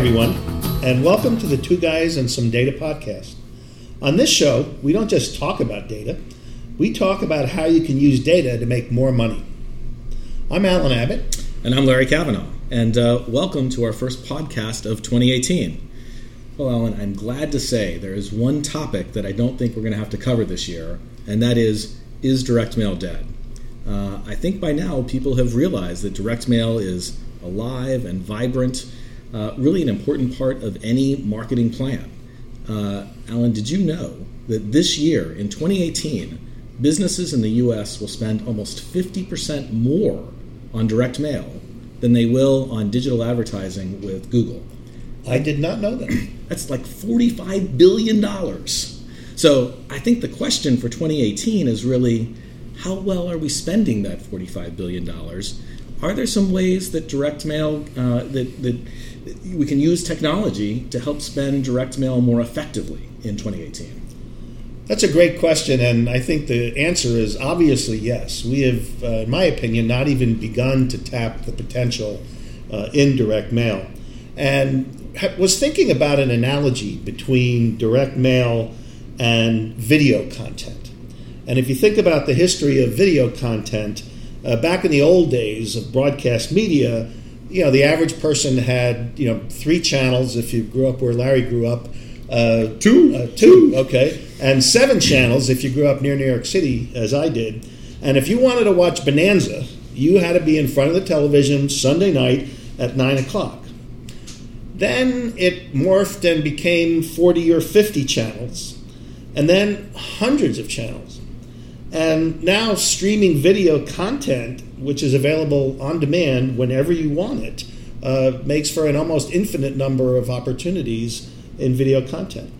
everyone, and welcome to the Two Guys and Some Data podcast. On this show, we don't just talk about data, we talk about how you can use data to make more money. I'm Alan Abbott. And I'm Larry Kavanaugh. And uh, welcome to our first podcast of 2018. Well, Alan, I'm glad to say there is one topic that I don't think we're going to have to cover this year, and that is is direct mail dead? Uh, I think by now people have realized that direct mail is alive and vibrant, uh, really an important part of any marketing plan. Uh, Alan, did you know that this year, in 2018, businesses in the US will spend almost 50% more on direct mail than they will on digital advertising with Google? I did not know that. That's like $45 billion. So I think the question for 2018 is really how well are we spending that $45 billion? Are there some ways that direct mail, uh, that, that we can use technology to help spend direct mail more effectively in 2018? That's a great question, and I think the answer is obviously yes. We have, uh, in my opinion, not even begun to tap the potential uh, in direct mail. And was thinking about an analogy between direct mail and video content. And if you think about the history of video content, uh, back in the old days of broadcast media, you know, the average person had, you know, three channels if you grew up where Larry grew up. Uh, two. Uh, two, okay. And seven channels if you grew up near New York City, as I did. And if you wanted to watch Bonanza, you had to be in front of the television Sunday night at 9 o'clock. Then it morphed and became 40 or 50 channels and then hundreds of channels. And now streaming video content, which is available on demand whenever you want it, uh, makes for an almost infinite number of opportunities in video content.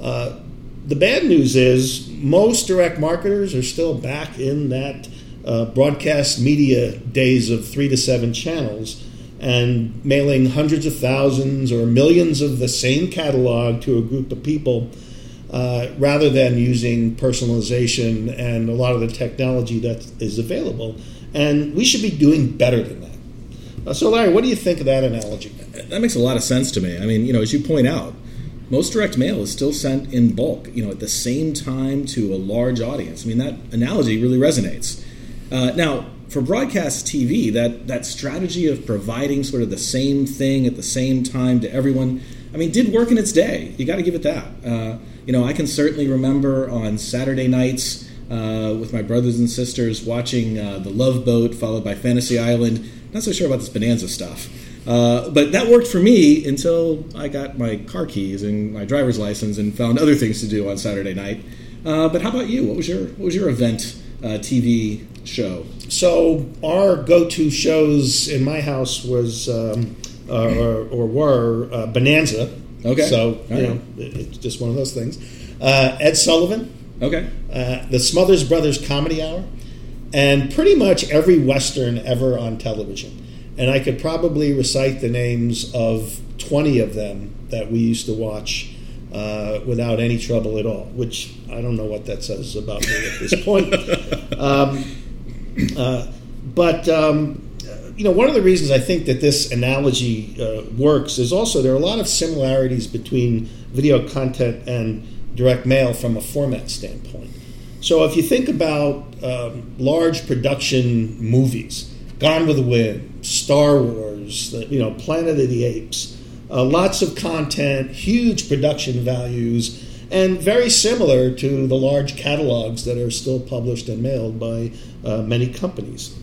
Uh, the bad news is most direct marketers are still back in that uh, broadcast media days of three to seven channels and mailing hundreds of thousands or millions of the same catalog to a group of people uh, rather than using personalization and a lot of the technology that is available. And we should be doing better than that. Uh, so, Larry, what do you think of that analogy? That makes a lot of sense to me. I mean, you know, as you point out, most direct mail is still sent in bulk, you know, at the same time to a large audience. I mean, that analogy really resonates. Uh, now, for broadcast TV, that, that strategy of providing sort of the same thing at the same time to everyone, I mean, did work in its day. You got to give it that. Uh, you know, I can certainly remember on Saturday nights uh, with my brothers and sisters watching uh, The Love Boat, followed by Fantasy Island. Not so sure about this Bonanza stuff. Uh, but that worked for me until I got my car keys and my driver's license and found other things to do on Saturday night. Uh, but how about you? What was your what was your event uh, TV show? So our go-to shows in my house was um, uh, or, or, were Bonanza Okay. So you know, it's just one of those things. Uh, Ed Sullivan. Okay. Uh, the Smothers Brothers Comedy Hour, and pretty much every western ever on television. And I could probably recite the names of twenty of them that we used to watch uh, without any trouble at all. Which I don't know what that says about me at this point. um, uh, but um, you know, one of the reasons I think that this analogy uh, works is also there are a lot of similarities between video content and direct mail from a format standpoint. So if you think about um, large production movies, Gone with the Wind, Star Wars, the, you know, Planet of the Apes, uh, lots of content, huge production values, and very similar to the large catalogs that are still published and mailed by uh, many companies.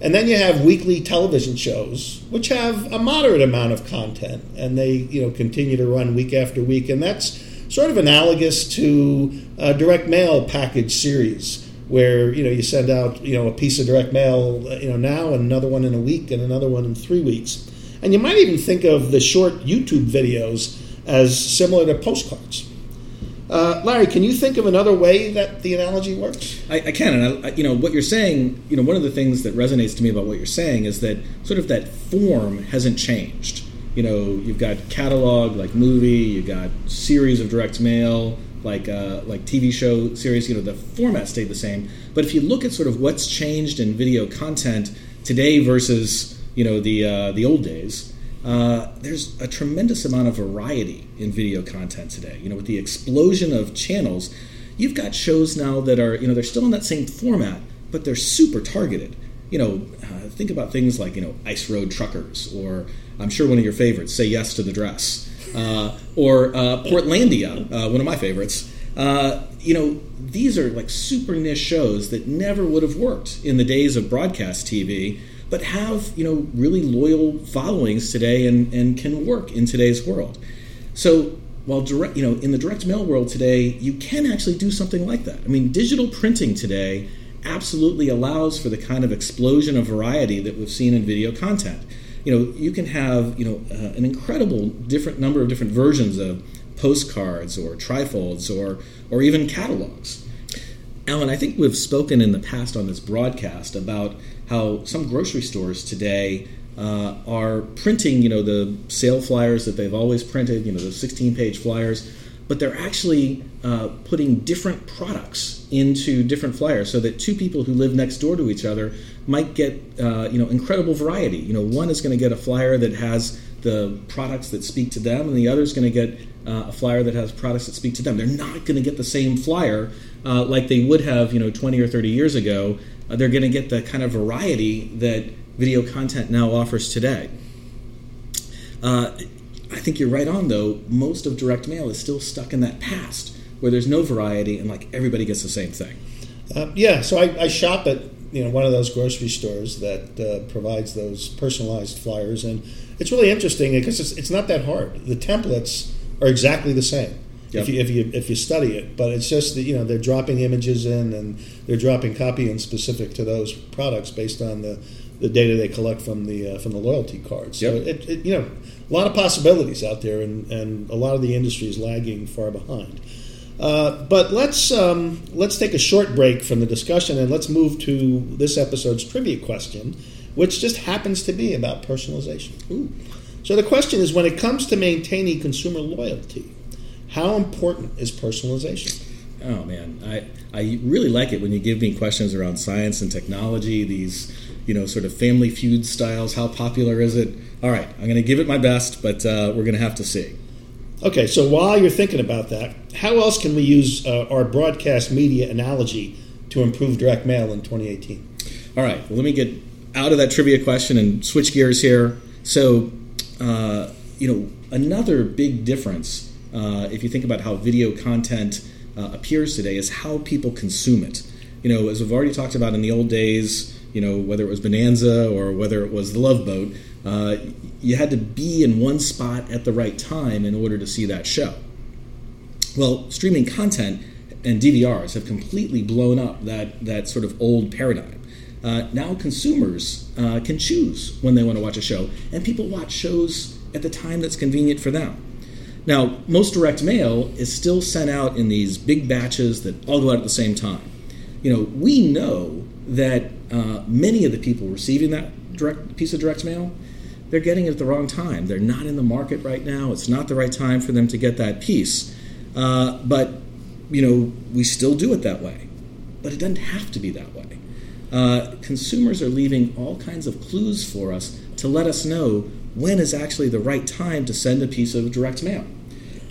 And then you have weekly television shows, which have a moderate amount of content, and they you know continue to run week after week, and that's sort of analogous to a direct mail package series, where you know you send out you know a piece of direct mail you know now, and another one in a week, and another one in three weeks, and you might even think of the short YouTube videos as similar to postcards. Uh, Larry, can you think of another way that the analogy works? I, I can, and I, you know what you're saying. You know, one of the things that resonates to me about what you're saying is that sort of that form hasn't changed. You know, you've got catalog like movie, you've got series of direct mail, like uh, like TV show series. You know, the format stayed the same, but if you look at sort of what's changed in video content today versus you know the uh, the old days, uh, there's a tremendous amount of variety in video content today. You know, with the explosion of channels, you've got shows now that are, you know, they're still in that same format, but they're super targeted. You know, uh, think about things like, you know, Ice Road Truckers, or I'm sure one of your favorites, Say Yes to the Dress, uh, or uh, Portlandia, uh, one of my favorites. Uh, you know, these are like super niche shows that never would have worked in the days of broadcast TV but have you know really loyal followings today and, and can work in today's world. So while direct, you know, in the direct mail world today, you can actually do something like that. I mean, digital printing today absolutely allows for the kind of explosion of variety that we've seen in video content. You know, you can have you know uh, an incredible different number of different versions of postcards or trifolds or or even catalogs. Alan, I think we've spoken in the past on this broadcast about how some grocery stores today uh, are printing, you know, the sale flyers that they've always printed, you know, the 16-page flyers, but they're actually uh, putting different products into different flyers so that two people who live next door to each other might get, uh, you know, incredible variety. You know, one is going to get a flyer that has the products that speak to them, and the other is going to get uh, a flyer that has products that speak to them. They're not going to get the same flyer uh, like they would have, you know, 20 or 30 years ago uh, they're going to get the kind of variety that video content now offers today. Uh, I think you're right on, though. Most of direct mail is still stuck in that past where there's no variety and like everybody gets the same thing. Uh, yeah, so I, I, shop at you know one of those grocery stores that uh, provides those personalized flyers, and it's really interesting because it's, it's not that hard. The templates are exactly the same. Yep. If, you, if you if you study it, but it's just that you know they're dropping images in and they're dropping copy in specific to those products based on the, the data they collect from the uh, from the loyalty cards. So yep. it, it, you know a lot of possibilities out there, and, and a lot of the industry is lagging far behind. Uh, but let's um, let's take a short break from the discussion and let's move to this episode's trivia question, which just happens to be about personalization. Ooh. So the question is: When it comes to maintaining consumer loyalty, how important is personalization? Oh man, I I really like it when you give me questions around science and technology. These you know sort of Family Feud styles. How popular is it? All right, I'm going to give it my best, but uh, we're going to have to see. Okay, so while you're thinking about that, how else can we use uh, our broadcast media analogy to improve direct mail in 2018? All right, well, let me get out of that trivia question and switch gears here. So, uh, you know, another big difference uh, if you think about how video content uh, appears today, is how people consume it. You know, as we've already talked about in the old days, you know, whether it was Bonanza or whether it was the Love Boat, uh, you had to be in one spot at the right time in order to see that show. Well, streaming content and DVRs have completely blown up that, that sort of old paradigm. Uh, now consumers uh, can choose when they want to watch a show, and people watch shows at the time that's convenient for them. Now, most direct mail is still sent out in these big batches that all go out at the same time. You know, we know that uh, many of the people receiving that direct piece of direct mail, they're getting it at the wrong time. They're not in the market right now. It's not the right time for them to get that piece. Uh, but you know, we still do it that way. But it doesn't have to be that way. Uh, consumers are leaving all kinds of clues for us to let us know when is actually the right time to send a piece of direct mail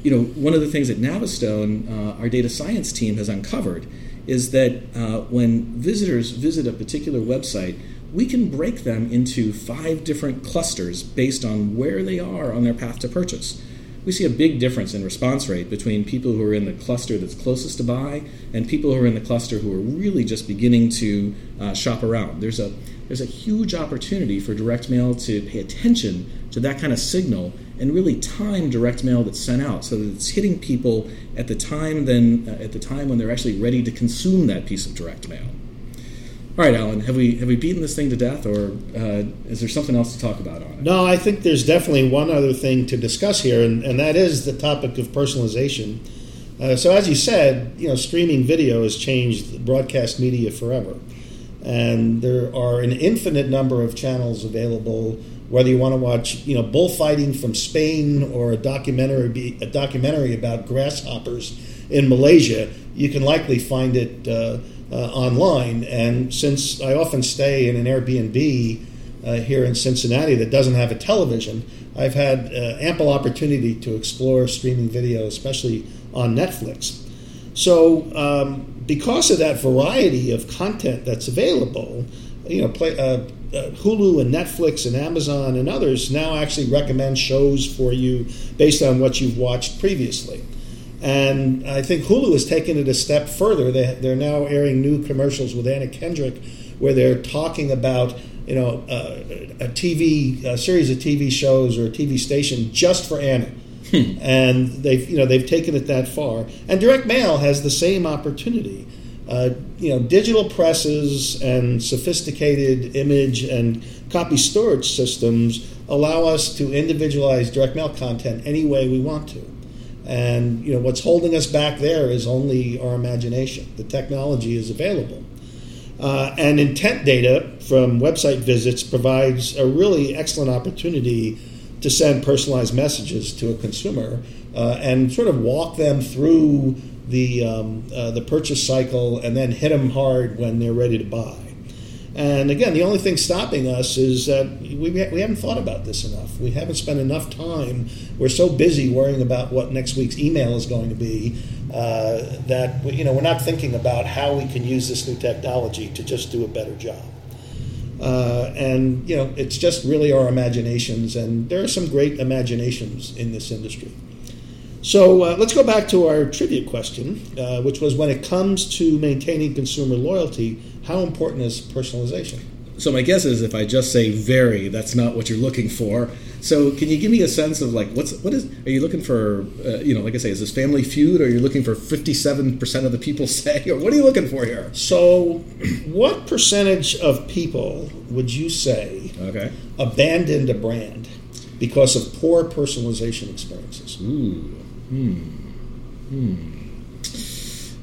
you know, one of the things that Navistone, uh, our data science team, has uncovered is that uh, when visitors visit a particular website, we can break them into five different clusters based on where they are on their path to purchase. We see a big difference in response rate between people who are in the cluster that's closest to buy and people who are in the cluster who are really just beginning to uh, shop around. There's a there's a huge opportunity for direct mail to pay attention to that kind of signal and really time direct mail that's sent out so that it's hitting people at the time then uh, at the time when they're actually ready to consume that piece of direct mail. All right, Alan, have we have we beaten this thing to death, or uh, is there something else to talk about on it? No, I think there's definitely one other thing to discuss here, and, and that is the topic of personalization. Uh, so, as you said, you know, streaming video has changed broadcast media forever, and there are an infinite number of channels available whether you want to watch you know bullfighting from Spain or a documentary a documentary about grasshoppers in Malaysia, you can likely find it uh, uh, online. And since I often stay in an Airbnb uh, here in Cincinnati that doesn't have a television, I've had uh, ample opportunity to explore streaming video, especially on Netflix. So, um, because of that variety of content that's available, you know, play, uh, uh, Hulu and Netflix and Amazon and others now actually recommend shows for you based on what you've watched previously. And I think Hulu has taken it a step further. They, they're now airing new commercials with Anna Kendrick where they're talking about you know uh, a TV a series of TV shows or a TV station just for Anna. Hmm. And they've you know they've taken it that far. And direct mail has the same opportunity. Uh, you know, digital presses and sophisticated image and copy storage systems allow us to individualize direct mail content any way we want to. And you know what's holding us back there is only our imagination. The technology is available. Uh, and intent data from website visits provides a really excellent opportunity to send personalized messages to a consumer uh, and sort of walk them through the um, uh, the purchase cycle and then hit them hard when they're ready to buy. And again, the only thing stopping us is that we, we haven't thought about this enough. We haven't spent enough time. We're so busy worrying about what next week's email is going to be uh, that you know we're not thinking about how we can use this new technology to just do a better job. Uh, and you know, it's just really our imaginations, and there are some great imaginations in this industry. So uh, let's go back to our trivia question, uh, which was when it comes to maintaining consumer loyalty, how important is personalization? So my guess is if I just say very, that's not what you're looking for. So can you give me a sense of like what's what is are you looking for? Uh, you know, like I say, is this Family Feud? Or are you looking for 57 percent of the people say, or what are you looking for here? So, what percentage of people would you say okay. abandoned a brand because of poor personalization experiences? Ooh. Hmm. Hmm.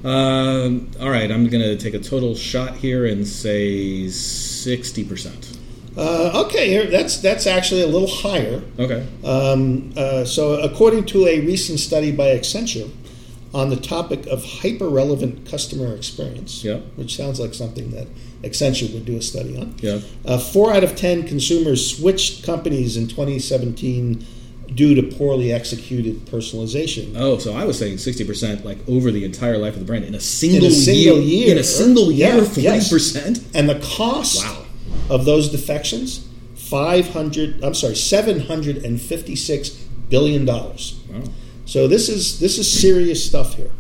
Uh, all right, I'm going to take a total shot here and say 60%. Uh, okay, that's that's actually a little higher. Okay. Um, uh, so, according to a recent study by Accenture on the topic of hyper relevant customer experience, yeah. which sounds like something that Accenture would do a study on, yeah. Uh, four out of ten consumers switched companies in 2017 due to poorly executed personalization. Oh, so I was saying sixty percent, like over the entire life of the brand in a single, in a single year, year, in a single year, forty yeah, percent, yes. and the cost wow. of those defections five hundred. I'm sorry, seven hundred and fifty six billion dollars. Wow. So this is this is serious stuff here,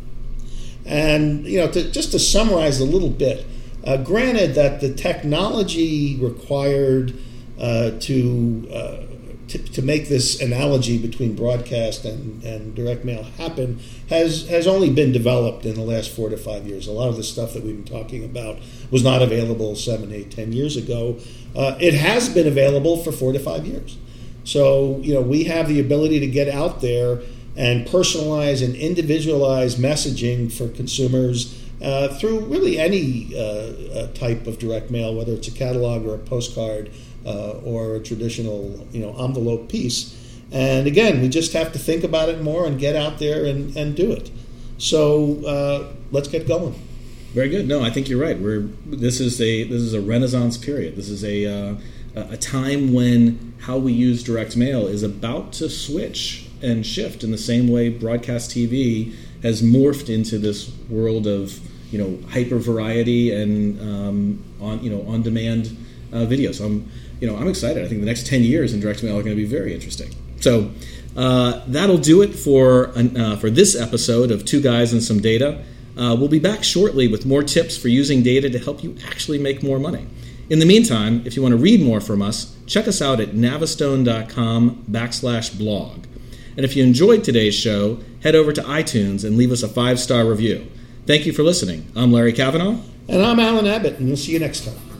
and you know, to, just to summarize a little bit. Uh, granted that the technology required uh, to uh, to, to, make this analogy between broadcast and, and direct mail happen has has only been developed in the last four to five years. A lot of the stuff that we've been talking about was not available seven, eight, ten years ago. Uh, it has been available for four to five years. So you know we have the ability to get out there and personalize and individualize messaging for consumers. Uh, through really any uh, uh type of direct mail, whether it's a catalog or a postcard, uh, or a traditional you know envelope piece. And again, we just have to think about it more and get out there and, and do it. So uh, let's get going. Very good. No, I think you're right. We're this is a this is a renaissance period. This is a uh, a time when how we use direct mail is about to switch and shift in the same way broadcast TV has morphed into this world of you know hyper variety and um, on you know on demand uh, video. So I'm you know, I'm excited. I think the next 10 years in direct mail are going to be very interesting. So uh, that'll do it for, uh, for this episode of Two Guys and Some Data. Uh, we'll be back shortly with more tips for using data to help you actually make more money. In the meantime, if you want to read more from us, check us out at navistone.com backslash blog. And if you enjoyed today's show, head over to iTunes and leave us a five star review. Thank you for listening. I'm Larry Kavanaugh. And I'm Alan Abbott, and we'll see you next time.